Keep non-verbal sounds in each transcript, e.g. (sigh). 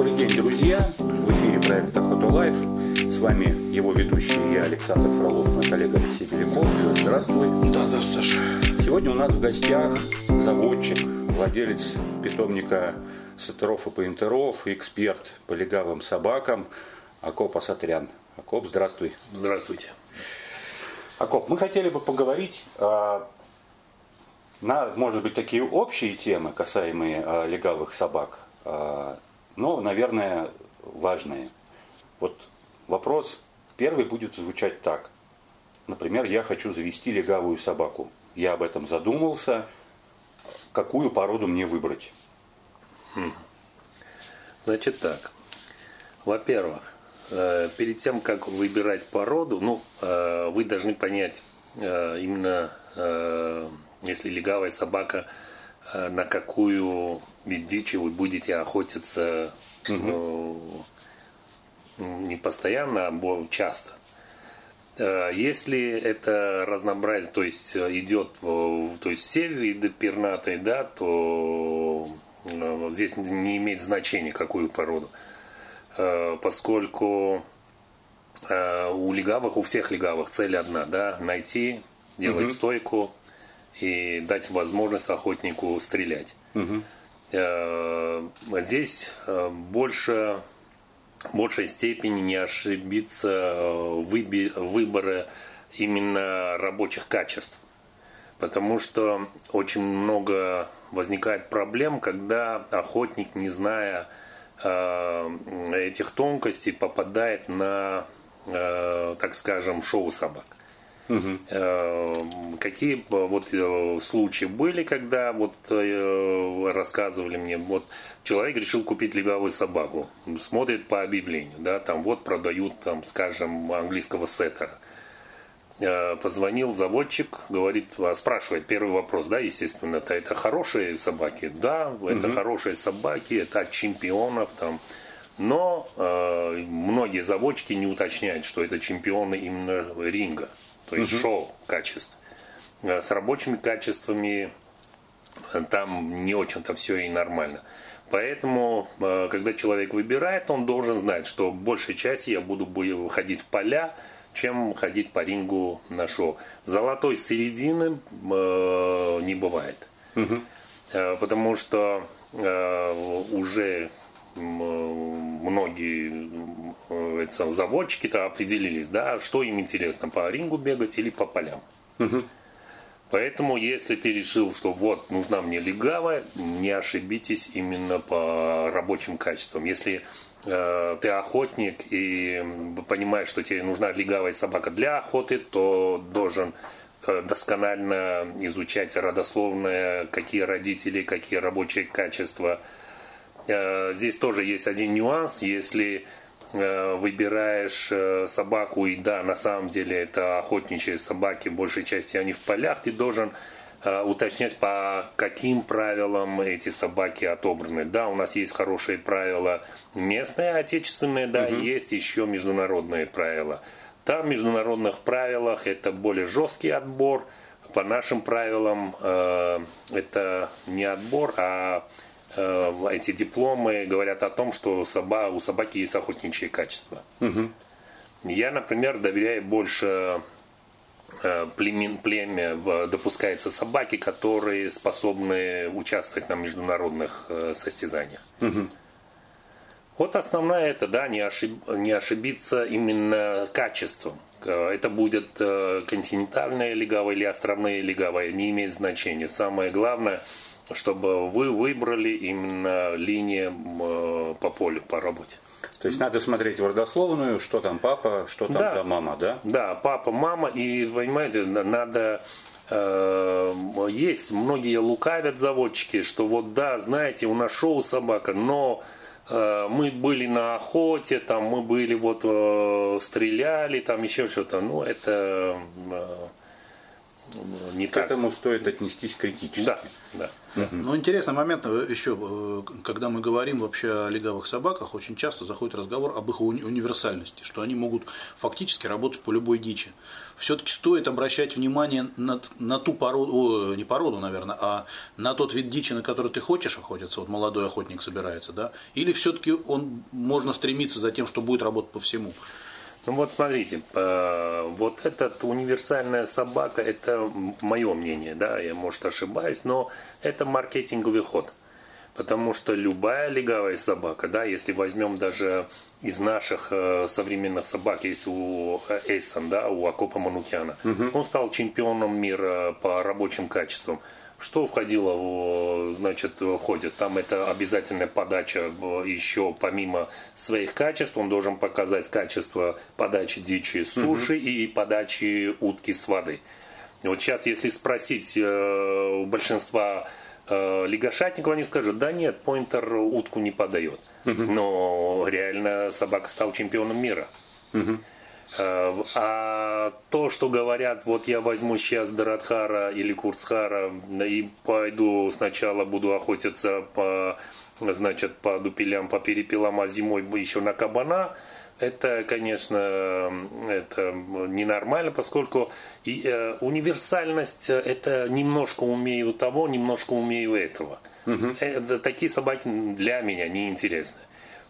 Добрый день, друзья! В эфире проект Охота Life. С вами его ведущий я, Александр Фролов, мой коллега Алексей Беляков. Здравствуй. Да, здравствуй, Саша. Сегодня у нас в гостях заводчик, владелец питомника сеттеров и пойнтеров, эксперт по легавым собакам Акоп Асатрян. Акоп, здравствуй. Здравствуйте. Акоп, мы хотели бы поговорить а, на, может быть, такие общие темы, касаемые а, легавых собак, а, но, наверное, важные. Вот вопрос первый будет звучать так. Например, я хочу завести легавую собаку. Я об этом задумался. Какую породу мне выбрать? Хм. Значит так. Во-первых, э, перед тем, как выбирать породу, ну, э, вы должны понять э, именно, если легавая собака, на какую вид дичи вы будете охотиться угу. не постоянно, а часто. Если это разнообразие, то есть идет, то есть все виды пернатой, да, то здесь не имеет значения, какую породу. Э, поскольку э, у легавых, у всех легавых цель одна, да, найти, делать угу. стойку и дать возможность охотнику стрелять. Угу. Здесь больше, в большей степени не ошибиться выбора именно рабочих качеств. Потому что очень много возникает проблем, когда охотник, не зная э, этих тонкостей, попадает на, э, так скажем, шоу собак. Угу. Какие вот э, случаи были, когда вот э, рассказывали мне, вот человек решил купить легавую собаку, смотрит по объявлению, да, там вот продают, там, скажем, английского сеттера Э, позвонил заводчик, говорит, а, спрашивает первый вопрос, да, естественно, это, это хорошие собаки, да, это угу. хорошие собаки, это от чемпионов там, но э, многие заводчики не уточняют, что это чемпионы именно ринга, то есть угу. шоу качеств. Э, с рабочими качествами э, там не очень-то все и нормально. Поэтому, когда человек выбирает, он должен знать, что большей части я буду выходить в поля, чем ходить по рингу на шоу. Золотой середины э, не бывает. Угу. Э, потому что э, уже многие это, заводчики-то определились, да, что им интересно, по рингу бегать или по полям. Угу. Поэтому, если ты решил, что вот нужна мне легавая, не ошибитесь именно по рабочим качествам. Если Э, ты охотник и понимаешь, что тебе нужна легавая собака для охоты, то должен э, досконально изучать родословное, какие родители, какие рабочие качества. Э, здесь тоже есть один нюанс, если выбираешь собаку, и да, на самом деле это охотничьи собаки, большей части они в полях, ты должен Э, уточнять, по каким правилам эти собаки отобраны. Да, у нас есть хорошие правила местные, отечественные, да, угу. есть еще международные правила. Там в международных правилах это более жесткий отбор. По нашим правилам э, это не отбор, а э, эти дипломы говорят о том, что соба, у собаки есть охотничьи качества. Угу. Я, например, доверяю больше Э, племен, племя допускаются собаки, которые способны участвовать на международных э, состязаниях. Угу. Вот основная это, да, не, ошиб, не ошибиться именно качеством. Э, это будет континентальная легавая или островная легавая, не имеет значения. Самое главное, чтобы вы выбрали именно линии по полю, по работе. То есть надо смотреть в родословную, что там папа, что там да. за мама, да? Да, папа, мама, и понимаете, надо э, есть многие лукавят заводчики, что вот да, знаете, у нас шоу собака, но э, мы были на охоте, там мы были вот э, стреляли, там еще что-то, ну это не К так. этому стоит отнестись критически. Да, да. Угу. Ну, интересный момент э, еще, э, когда мы говорим вообще о легавых собаках, очень часто заходит разговор об их уни- универсальности, что они могут фактически работать по любой дичи. Все-таки стоит обращать внимание на, на ту породу, о, не породу, наверное, а на тот вид дичи, на который ты хочешь охотиться, вот молодой охотник собирается, да, или все-таки он можно стремиться за тем, что будет работать по всему. Ну вот смотрите, э, вот эта универсальная собака, это мое мнение, да, я может ошибаюсь, но это маркетинговый ход. Потому что любая легавая собака, да, если возьмем даже из наших э, современных собак, есть у Эйсон, да, у Акопа Манукяна, угу. он стал чемпионом мира по рабочим качествам. Что входило, в, значит, входит? Там это обязательная подача еще помимо своих качеств. Он должен показать качество подачи дичи с суши угу. и подачи утки с воды. Вот сейчас, если спросить э, у большинства э, лягошатников, они скажут, да нет, поинтер утку не подает. Угу. Но реально собака стал чемпионом мира. Угу. Э, а то, что говорят, вот я возьму сейчас Дарадхара или Курцхара и пойду сначала буду охотиться по, значит, по дупелям, по перепелам, а зимой еще на кабана, это, конечно, это ненормально, поскольку и, э, универсальность это немножко умею того, немножко умею этого. Угу. Это, такие собаки для меня неинтересны.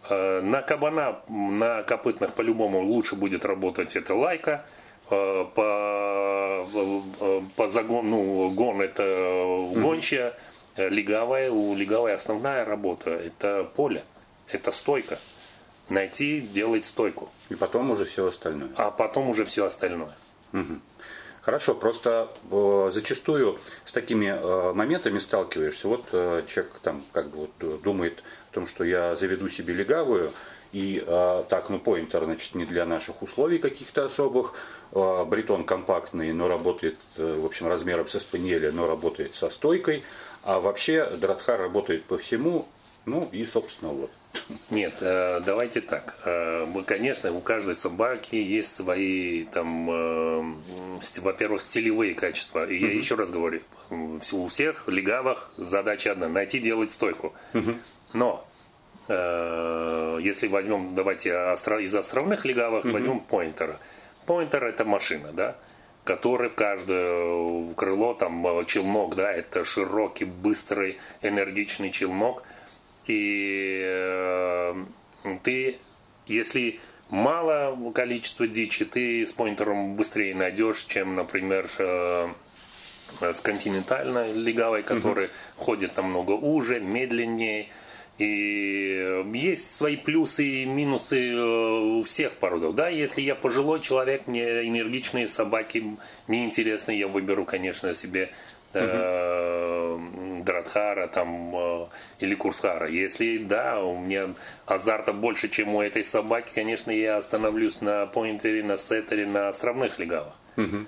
Э, на кабана, на копытных по-любому лучше будет работать это лайка. Э, по, э, по загон, ну, гон это гончая. Легавая, у легавой основная работа это поле, это стойка. Найти, делать стойку. И потом уже все остальное. А потом уже все остальное. Угу. Хорошо, просто э, зачастую с такими э, моментами сталкиваешься. Вот э, человек там как бы вот думает о том, что я заведу себе легавую, и э, так, ну, поинтер, значит, не для наших условий каких-то особых. Э, бритон компактный, но работает, э, в общем, размером со спаниеля, но работает со стойкой. А вообще Дратхар работает по всему, ну и, собственно, вот. Нет, э, давайте так. Э, конечно, у каждой собаки есть свои, там, э, во-первых, стилевые качества. И я еще раз говорю, у всех легавых задача одна – найти, делать стойку. Но если возьмем, давайте из островных легавых, возьмем поинтера. Поинтер – это машина, да? который в каждое крыло, там челнок, да, это широкий, быстрый, энергичный челнок – и э, ты, если мало количества дичи, ты с поинтером быстрее найдешь, чем, например, э, с континентальной легавой, который угу. ходит намного уже, медленнее. И есть свои плюсы и минусы э, у всех породов. Да, если я пожилой человек, мне энергичные собаки неинтересны, я выберу, конечно, себе угу. Драдхара там, э, или Курсхара. Если да, у меня азарта больше, чем у этой собаки, конечно, я остановлюсь на поинтере, на сеттере, на островных легавах. Угу.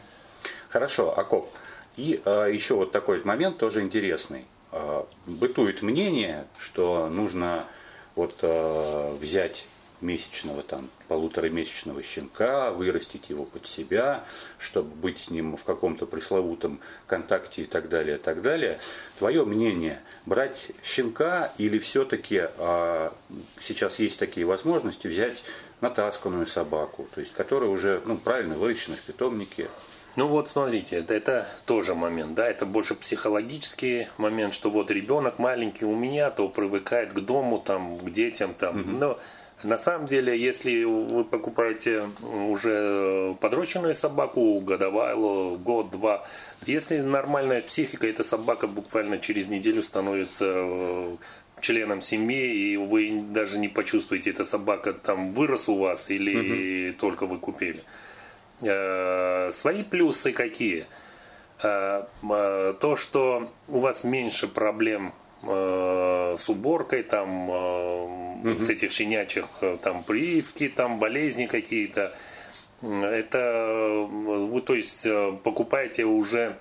Хорошо, Акоп. И э, еще вот такой момент тоже интересный. Э, бытует мнение, что нужно вот э, взять месячного, там, полуторамесячного щенка, вырастить его под себя, чтобы быть с ним в каком-то пресловутом контакте и так далее, и так далее. Твое мнение, брать щенка или все-таки а, сейчас есть такие возможности взять натасканную собаку, то есть которая уже ну, правильно выращена в питомнике, ну вот смотрите, это, это тоже момент, да, это больше психологический момент, что вот ребенок маленький у меня, то привыкает к дому, там, к детям, там, угу. но на самом деле, если вы покупаете уже подрощенную собаку, годовалую, год-два, если нормальная психика, эта собака буквально через неделю становится э, членом семьи, и вы даже не почувствуете, эта собака там вырос у вас или угу. только вы купили. Э, свои плюсы какие? Э, то, что у вас меньше проблем с уборкой, там угу. с этих щенячьих э, там прививки, там болезни какие-то. Это вы, то есть, э, покупаете уже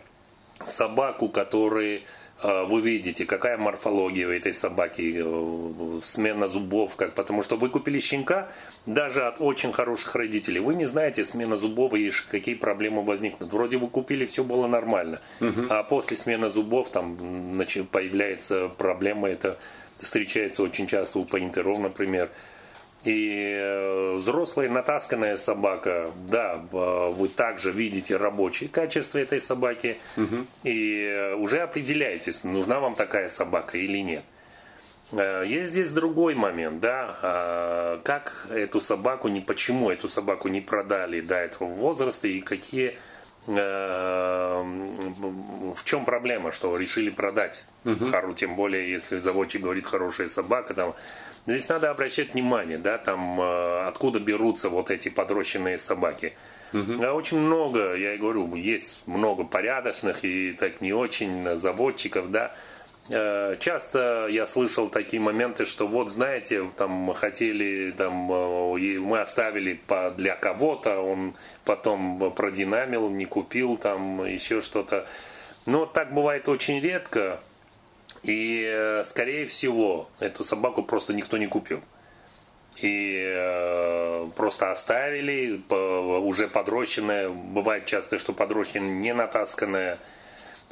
собаку, который э, вы видите, какая морфология у этой собаки, э, смена зубов, как, потому что вы купили щенка даже от очень хороших родителей. Вы не знаете, смена зубов и какие проблемы возникнут. Вроде вы купили, все было нормально, угу. а после смены зубов там появляется проблема, это встречается очень часто у поинтеров, например. И э, взрослая натасканная собака, да, вы также видите рабочие качества этой собаки угу. и э, уже определяетесь, нужна вам такая собака или нет. Э, есть здесь другой момент, да, как эту собаку, не почему эту собаку не продали до этого возраста и какие в чем проблема, что решили продать угу. Хару, тем более, если заводчик говорит хорошая собака, там Здесь надо обращать внимание, да, там э, откуда берутся вот эти подрощенные собаки. Угу. Очень много, я и говорю, есть много порядочных и так не очень заводчиков, да. Э, часто я слышал такие моменты, что вот знаете, там хотели, там э, мы оставили для кого-то, он потом продинамил, не купил, там еще что-то. Но так бывает очень редко. И, э, скорее всего, эту собаку просто никто не купил. И просто оставили, уже подрощенная. Бывает часто, что подрощенная не натасканная.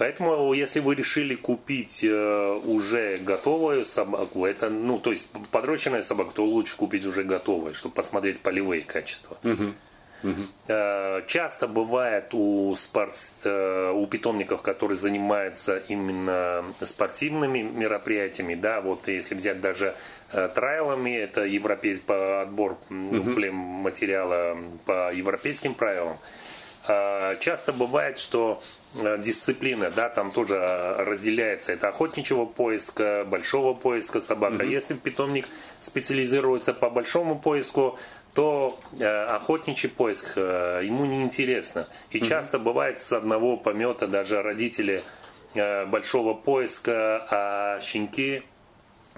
Поэтому, если вы решили купить э, уже готовую собаку, это, ну, то есть подрощенная собака, то лучше купить уже готовую, чтобы посмотреть полевые качества. Угу. Угу. Часто бывает у, спорт, э, у питомников, которые занимаются именно спортивными мероприятиями, да, вот если взять даже трайлами, это европейский отбор угу. материала по европейским правилам, часто бывает, что дисциплина, да, там тоже разделяется. Это охотничьего поиска, большого поиска собака. Угу. Если питомник специализируется по большому поиску, то э, охотничий поиск э, ему не интересно. И mm часто бывает с одного помета даже родители э, большого поиска, а щенки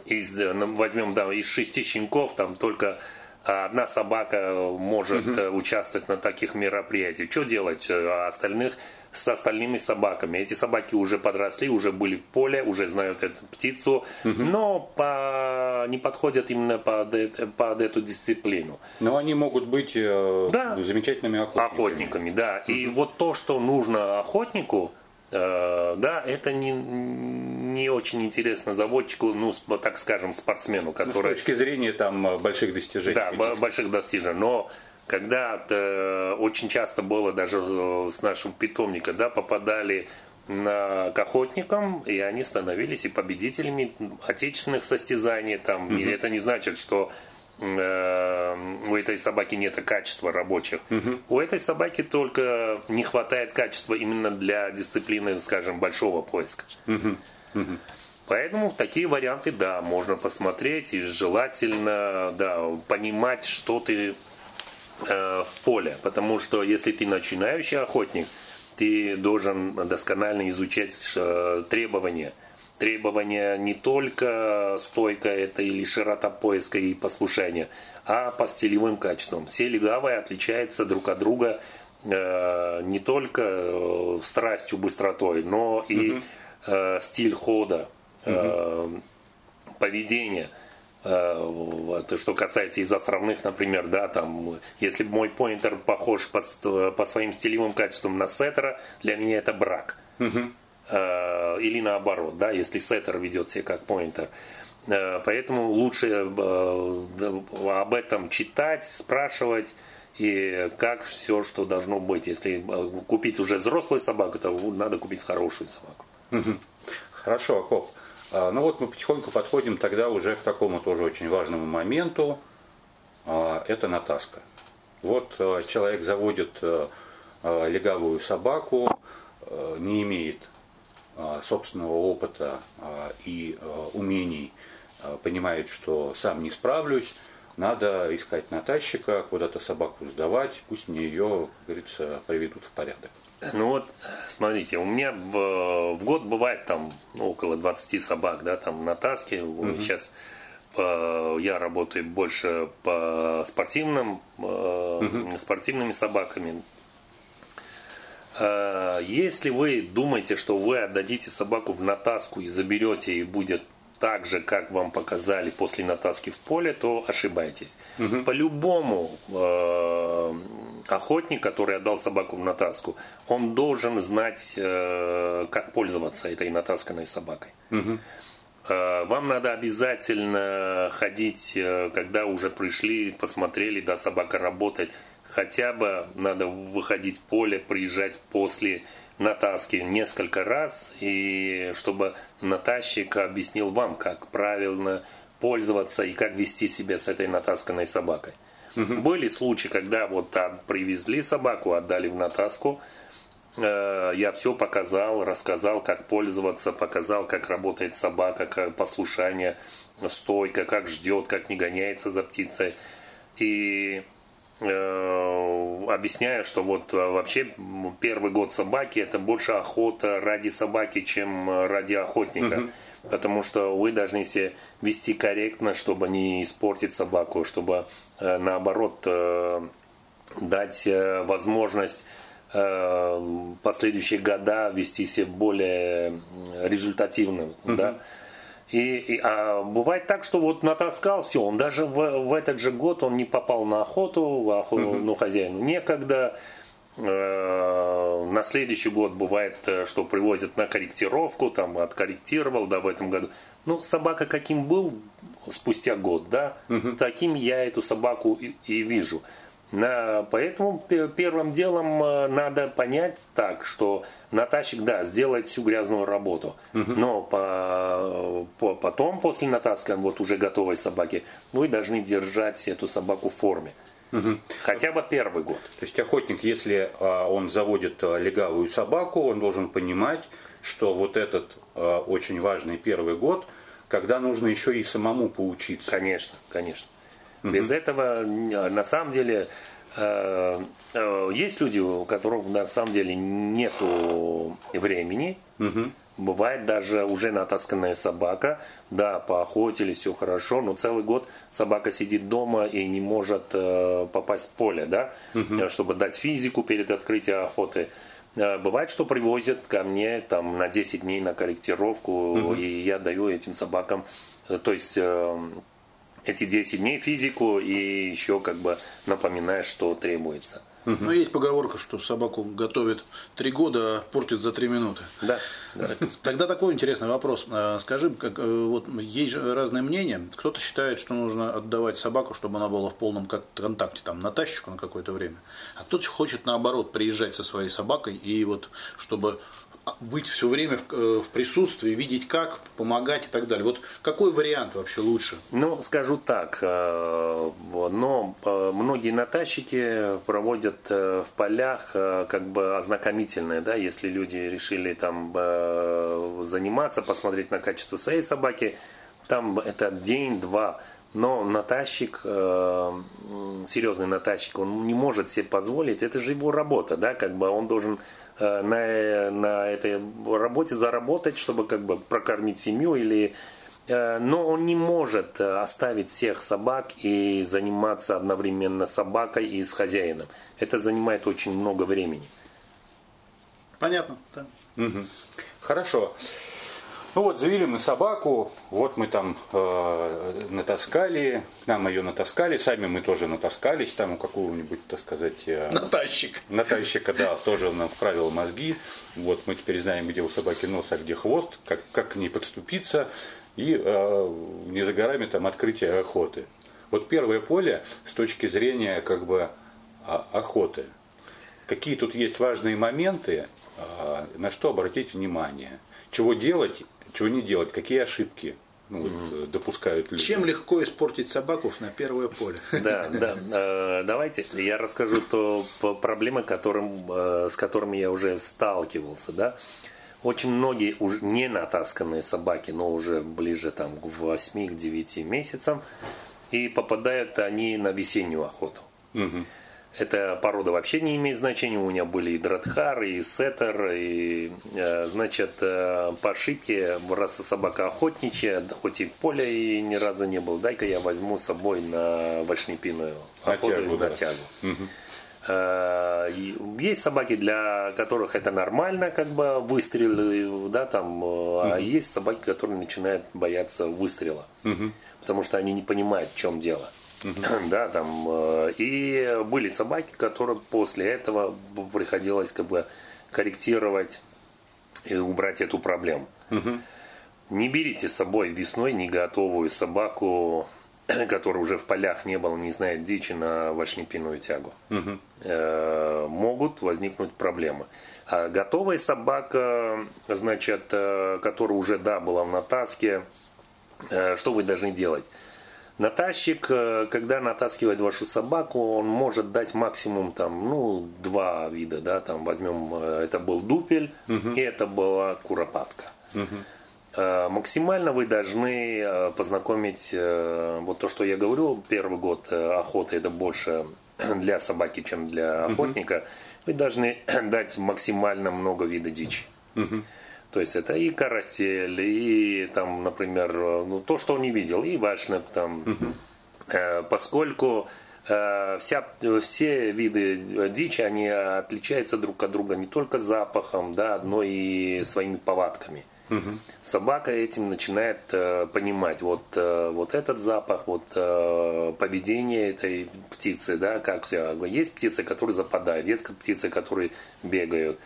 из, ну, возьмем да, из шести щенков, там только одна собака может mm участвовать на таких мероприятиях. Что делать? А остальных с остальными собаками. Эти собаки уже подросли, уже были в поле, уже знают эту птицу, угу. но по, не подходят именно под, под эту дисциплину. Но они могут быть э, да. замечательными охотниками. Охотниками, да. Угу. И вот то, что нужно охотнику, э, да, это не, не очень интересно заводчику, ну, так скажем, спортсмену, который... Ну, с точки зрения там больших достижений. Да, больших достижений. Но когда очень часто было даже э, с нашего питомника, да, попадали на, к охотникам, и они становились и победителями отечественных состязаний. Там, угу. И это не значит, что э, у этой собаки нет качества рабочих. Угу. У этой собаки только не хватает качества именно для дисциплины, скажем, большого поиска. Угу. Поэтому такие варианты, да, можно посмотреть и желательно, да, понимать, что ты Э, в поле. Потому что если ты начинающий охотник, ты должен досконально изучать э, требования. Требования не только стойка это или широта поиска и послушания, а по стилевым качествам. Все легавые отличаются друг от друга э, не только страстью, быстротой, но и угу. Стиль хода, угу. поведение – Э, то, что касается из островных, например, да, там, если мой поинтер похож по, по своим стилевым качествам на сеттера, для меня это брак. Угу. Или наоборот, да, если сеттер ведет себя как поинтер. Э, поэтому лучше об этом читать, спрашивать и как все, что должно быть. Если купить уже взрослую собаку, то надо купить хорошую собаку. Хорошо, Акоп. А, ну вот мы потихоньку подходим тогда уже к такому тоже очень важному моменту. А, это натаска. Вот а, человек заводит легавую собаку, не имеет собственного опыта и умений, понимает, что сам не справлюсь, надо искать натащика, куда-то собаку сдавать, пусть мне ее, как говорится, приведут в порядок. Ну вот, смотрите, у меня в, в год бывает там ну, около 20 собак, да, там на таске. Угу. Сейчас по, я работаю больше по спортивным, угу. спортивными собаками. Э, если вы думаете, что вы отдадите собаку в натаску и заберете и будет так же, как вам показали после натаски в поле, то ошибаетесь. Угу. По-любому э, охотник, который отдал собаку в натаску, он должен знать, э, как пользоваться этой натасканной собакой. Угу. Э, вам надо обязательно ходить, э, когда уже пришли, посмотрели, да, собака работает. Хотя бы надо выходить в поле, приезжать после натаски несколько раз, и чтобы натащик объяснил вам, как правильно пользоваться и как вести себя с этой натасканной собакой. Угу. Были случаи, когда вот привезли собаку, отдали в натаску, э, я все показал, рассказал, как пользоваться, показал, как работает собака, как послушание, стойка, как ждет, как не гоняется за птицей. И объясняя, что вот э, вообще первый год собаки это больше охота ради собаки, чем ради охотника. Угу. Потому что вы должны себя вести корректно, чтобы не испортить собаку, чтобы э, наоборот дать возможность последующие года вести себя более результативным. Угу. Да? И, и, а бывает так, что вот натаскал, все, он даже в, в этот же год он не попал на охоту, оху, угу. ну, хозяину некогда. Э, на следующий год бывает, э, что привозят на корректировку, там откорректировал, да, в этом году. Ну, собака каким был спустя год, да, угу. таким я эту собаку и, и вижу. Поэтому первым делом э, надо понять так, что натащик, да, сделает всю грязную работу, угу. но по, по, потом, после натаски, вот уже готовой собаки, вы должны держать эту собаку в форме. Угу. Хотя бы первый год. То есть охотник, если а, он заводит а, легавую собаку, он должен понимать, что вот этот а, очень важный первый год, когда нужно еще и самому поучиться. Конечно, конечно. Угу. Без этого, на самом деле, э, э, есть люди, у которых на самом деле нет времени. Угу. Бывает даже уже натасканная собака, да, поохотились, все хорошо, но целый год собака сидит дома и не может э, попасть в поле, да, угу. чтобы дать физику перед открытием охоты. Бывает, что привозят ко мне там на 10 дней на корректировку, угу. и я даю этим собакам, то есть эти 10 дней физику и еще как бы напоминаешь, что требуется. Угу. Ну, есть поговорка, что собаку готовят три года, а портит за три минуты. Да, да. Тогда такой интересный вопрос. А, скажи, как, э, вот есть же разные мнения. Кто-то считает, что нужно отдавать собаку, чтобы она была в полном контакте, там, на тащику на какое-то время. А кто-то хочет, наоборот, приезжать со своей собакой и вот, чтобы быть все время в, э, в присутствии, видеть как, помогать и так далее. Вот какой вариант вообще лучше? Ну, скажу так, э, но э, многие натащики проводят в полях как бы ознакомительное, да, если люди решили там заниматься, посмотреть на качество своей собаки, там это день-два, но натащик, серьезный натащик, он не может себе позволить, это же его работа, да, как бы он должен на, на этой работе заработать, чтобы как бы прокормить семью или э, но он не может оставить всех собак и заниматься одновременно собакой и с хозяином. Это занимает очень много времени. Понятно, да. Угу. Хорошо. Ну вот, завели мы собаку, вот мы там э, натаскали, нам ее натаскали, сами мы тоже натаскались, там у какого-нибудь, так сказать... Э, Натащик. Натащика, да, тоже нам вправил мозги. Вот мы теперь знаем, где у собаки нос, а где хвост, как, как к ней подступиться, и э, не за горами там открытие охоты. Вот первое поле с точки зрения как бы а, охоты. Какие тут есть важные моменты, э, на что обратить внимание – чего делать, чего не делать, какие ошибки ну, вот, допускают люди. Чем легко испортить собаку на первое поле? (laughs) Да, да. Э, давайте я расскажу то проблемы, которым, э, с которыми я уже сталкивался. Да? Очень многие уже не натасканные собаки, но уже ближе там, к 8-9 месяцам, и попадают они на весеннюю охоту. Угу. Эта порода вообще не имеет значения. У меня были и Дратхар, и Сеттер, и, э, значит, э, по ошибке, раз собака охотничья, хоть и в поле и ни разу не был, дай-ка я возьму с собой на вальшнепиную охоту, на тягу. На тягу. Угу. Э, есть собаки, для которых это нормально, как бы выстрелы, да, там, mm-hmm. а есть собаки, которые начинают бояться выстрела, mm-hmm. потому что они не понимают, в чем дело. Да, там, э, и были собаки, которые после этого приходилось как бы корректировать и убрать эту проблему. Не берите с собой весной не готовую собаку (clears throat) который уже в полях не был, не знает дичи на вальшнепиную тягу, угу. э, могут возникнуть проблемы. А готовая собака, значит, э, которая уже, да, была в натаске, что вы должны делать? Натащик, э, когда натаскивает вашу собаку, он может дать максимум там, ну, два вида, да, там возьмем, э, это был дупель угу. и это была куропатка. Угу. Максимально вы должны познакомить, вот то, что я говорю, первый год охоты это больше (clears throat) для собаки, чем для охотника. Вы должны (clears throat) дать максимально много вида дичи. То есть это и карасель, и там, например, ну, то, что он не видел, и вашнеп там. Поскольку вся, все виды дичи, они отличаются друг от друга не только запахом, да, но и своими повадками. Угу. Собака этим начинает э, понимать вот, э, вот этот запах, вот э, поведение этой птицы, да, как. Есть птицы, которые западают, есть птицы, которые бегают.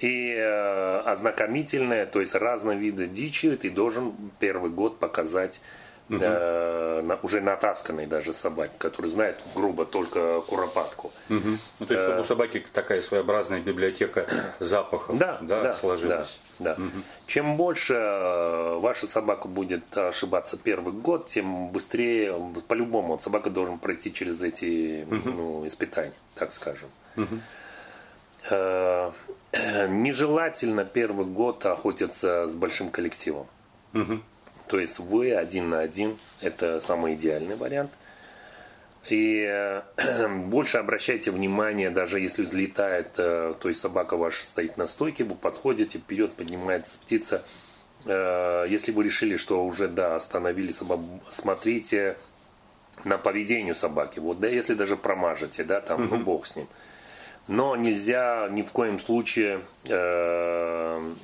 И э, ознакомительное, то есть разные виды дичи, ты должен первый год показать угу. э, на, уже натасканной даже собаке, который знает грубо только куропатку. Угу. Ну, то есть, чтобы у собаки такая своеобразная библиотека запахов да, да, да, сложилась. Да. Угу. Чем больше э, ваша собака будет ошибаться первый год, тем быстрее, по-любому, собака должен пройти через эти угу. ну, испытания, так скажем. Угу. Нежелательно первый год охотиться с большим коллективом. Угу. То есть вы один на один, это самый идеальный вариант. И э, (clears throat) больше обращайте внимание, даже если взлетает, э, то есть собака ваша стоит на стойке, вы подходите, вперед поднимается птица. Э, если вы решили, что уже да, остановили собаку, смотрите на поведение собаки. Вот да, если даже промажете, да, там, ну бог с ним. Но нельзя ни в коем случае э,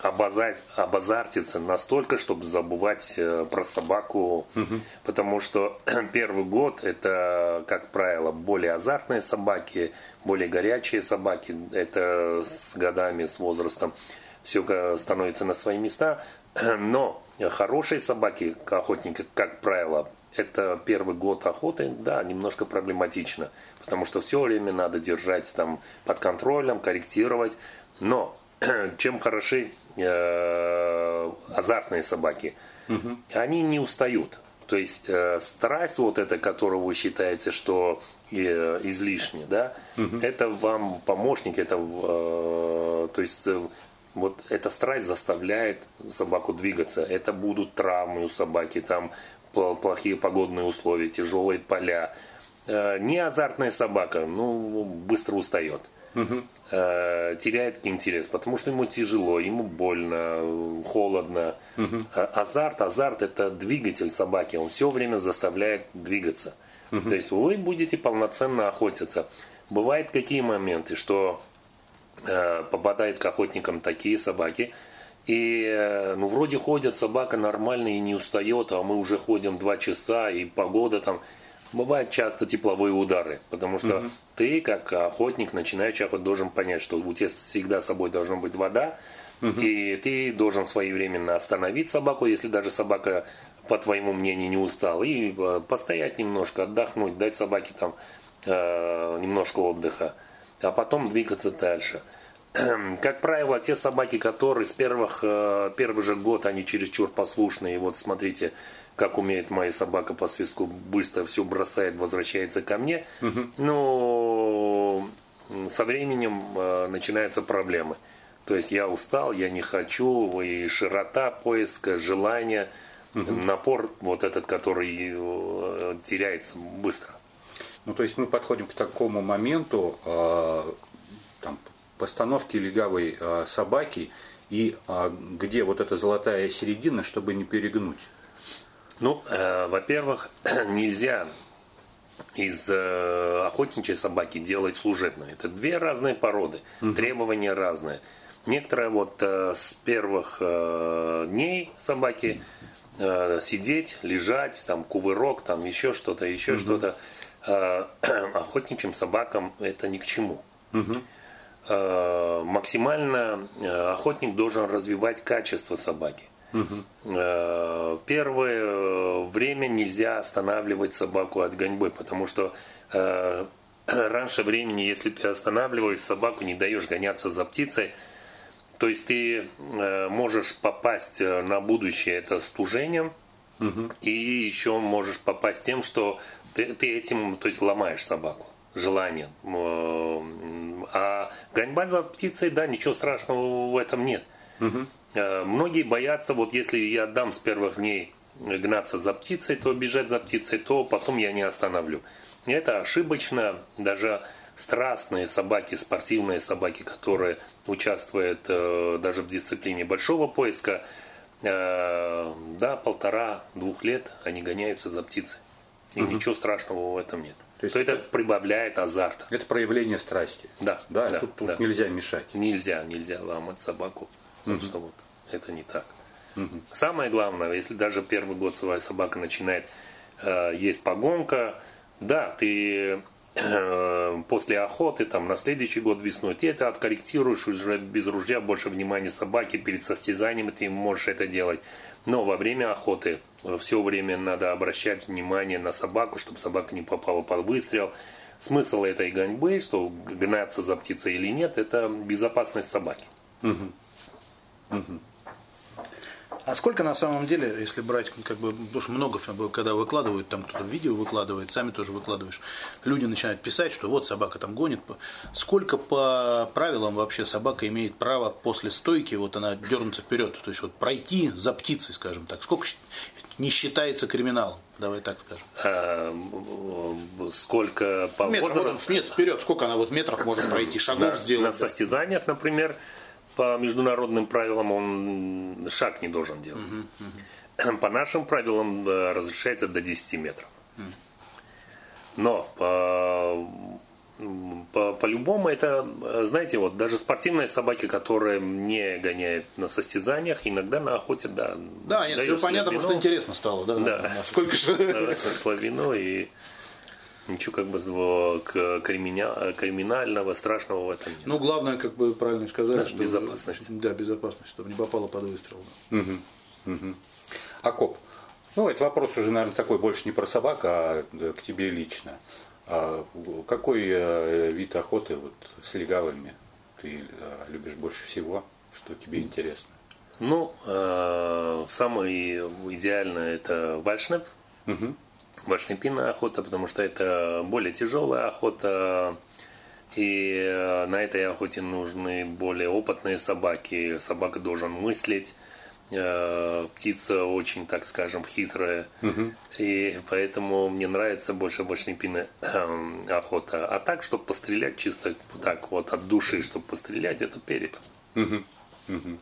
обозать, обозартиться настолько, чтобы забывать э, про собаку, угу. потому что (clears throat) первый год это, как правило, более азартные собаки, более горячие собаки. Это с годами, с возрастом все становится на свои места. (clears throat) Но хорошие собаки, охотники, как правило, это первый год охоты, да, немножко проблематично, потому что все время надо держать там под контролем, корректировать. Но (clears throat) чем хороши э, азартные собаки, угу. они не устают. То есть э, страсть вот эта, которую вы считаете, что э, излишне, да, угу. это вам помощник, это, э, то есть э, вот эта страсть заставляет собаку двигаться. Это будут травмы у собаки, там плохие погодные условия, тяжелые поля. Э, не азартная собака, ну, быстро устает. Угу. теряет интерес, потому что ему тяжело, ему больно, холодно. Угу. Азарт, азарт это двигатель собаки, он все время заставляет двигаться. Угу. То есть вы будете полноценно охотиться. Бывают какие моменты, что э, попадают к охотникам такие собаки, и ну вроде ходят собака нормально и не устает, а мы уже ходим два часа и погода там Бывают часто тепловые удары, потому что угу. ты, как охотник, начинающий охот, должен понять, что у тебя всегда с собой должна быть вода, угу. и ты должен своевременно остановить собаку, если даже собака, по твоему мнению, не устала, и э, постоять немножко, отдохнуть, дать собаке там э, немножко отдыха, а потом двигаться дальше. (clears throat) Как правило, те собаки, которые с первых, э, первый же год, они чересчур послушные. Вот смотрите, как умеет моя собака по свистку, быстро все бросает, возвращается ко мне. Угу. Но со временем э, начинаются проблемы. То есть я устал, я не хочу, и широта поиска, желание, угу. напор вот этот, который э, теряется быстро. Ну, то есть мы подходим к такому моменту э, там, постановки легавой э, собаки и э, где вот эта золотая середина, чтобы не перегнуть. Ну, э, во-первых, (clears throat) нельзя из э, охотничьей собаки делать служебную. Это две разные породы, угу. требования разные. Некоторые вот э, с первых э, дней собаки э, сидеть, лежать, там кувырок, там еще что-то, еще угу. что-то. Э, (clears throat) охотничьим собакам это ни к чему. Угу. Э, максимально э, охотник должен развивать качество собаки. Угу. Первое время нельзя останавливать собаку от гоньбы, потому что (clears throat) раньше времени, если ты останавливаешь собаку, не даешь гоняться за птицей, то есть ты можешь попасть на будущее это стужением, угу. и еще можешь попасть тем, что ты, ты этим то есть, ломаешь собаку желание. А гоньба за птицей, да, ничего страшного в этом нет. Угу. Многие боятся, вот если я дам с первых дней гнаться за птицей, то бежать за птицей, то потом я не остановлю. И это ошибочно. Даже страстные собаки, спортивные собаки, которые участвуют э, даже в дисциплине большого поиска, э, да, полтора-двух лет они гоняются за птицей. И угу. ничего страшного в этом нет. То, есть то это, это прибавляет азарт. Это проявление страсти. Да. Да, да, тут, тут да. нельзя мешать. Нельзя, нельзя ломать собаку. Угу. что вот это не так. Угу. Самое главное, если даже первый год своя собака начинает э, есть погонка, да, ты э, после охоты, там, на следующий год весной, ты это откорректируешь уже без ружья, больше внимания собаке перед состязанием, ты можешь это делать. Но во время охоты все время надо обращать внимание на собаку, чтобы собака не попала под выстрел. Смысл этой гоньбы, что гнаться за птицей или нет, это безопасность собаки. Угу. Угу. А сколько на самом деле, если брать, как бы, потому что много, когда выкладывают, там кто-то видео выкладывает, сами тоже выкладываешь, люди начинают писать, что вот собака там гонит. Сколько по правилам вообще собака имеет право после стойки, вот она дернуться вперед, то есть вот пройти за птицей, скажем так, сколько не считается криминалом, давай так скажем. А, сколько по Метр, возрасту? Нет, вперед, сколько она вот метров может пройти, шагов сделать. На состязаниях, например, по международным правилам он шаг не должен делать. Угу, угу. По нашим правилам э, разрешается до 10 метров. Угу. Но по, по, по-любому это, знаете, вот даже спортивные собаки, которые не гоняют на состязаниях, иногда на охоте, да. Да, нет, все понятно, вино, просто интересно стало. Да, да. да. Сколько же... Вино и Ничего как бы криминального, страшного в этом нет. Ну, главное, как бы правильно сказали, да, что безопасность. Да, безопасность, чтобы не попало под выстрел. Угу. Угу. Акоп, ну, это вопрос уже, наверное, такой больше не про собак, а к тебе лично. А какой э, вид охоты вот с легавыми ты э, любишь больше всего? Что тебе интересно? Ну, э, самый идеальный это вальшнеп. Угу вальшнепинная охота, потому что это более тяжелая охота, и э, на этой охоте нужны более опытные собаки. Собака должен мыслить. Э, птица очень, так скажем, хитрая. Угу. И поэтому мне нравится больше вальшнепинная э, охота. А так, чтобы пострелять чисто так вот от души, чтобы пострелять, это перед. Угу. Угу.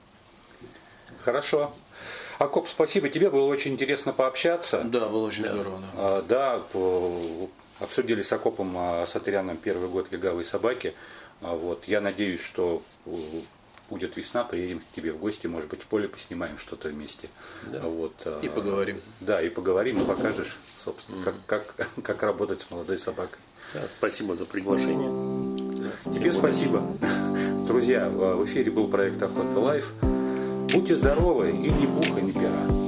Хорошо. Акоп, спасибо тебе, было очень интересно пообщаться. Да, было очень да. здорово. Да, а, да обсудили с Акопом а, Сатыряном первый год легавой собаки. А, вот. Я надеюсь, что будет весна, приедем к тебе в гости, может быть, в поле поснимаем что-то вместе. Да. Вот. И поговорим. Да, и поговорим, и покажешь, собственно, mm. как, как, (laughs) как работать с молодой собакой. Да, спасибо за приглашение. Тебе спасибо. (laughs) Друзья, в эфире был проект Охота Life. Будьте здоровы и ни пуха, ни пера.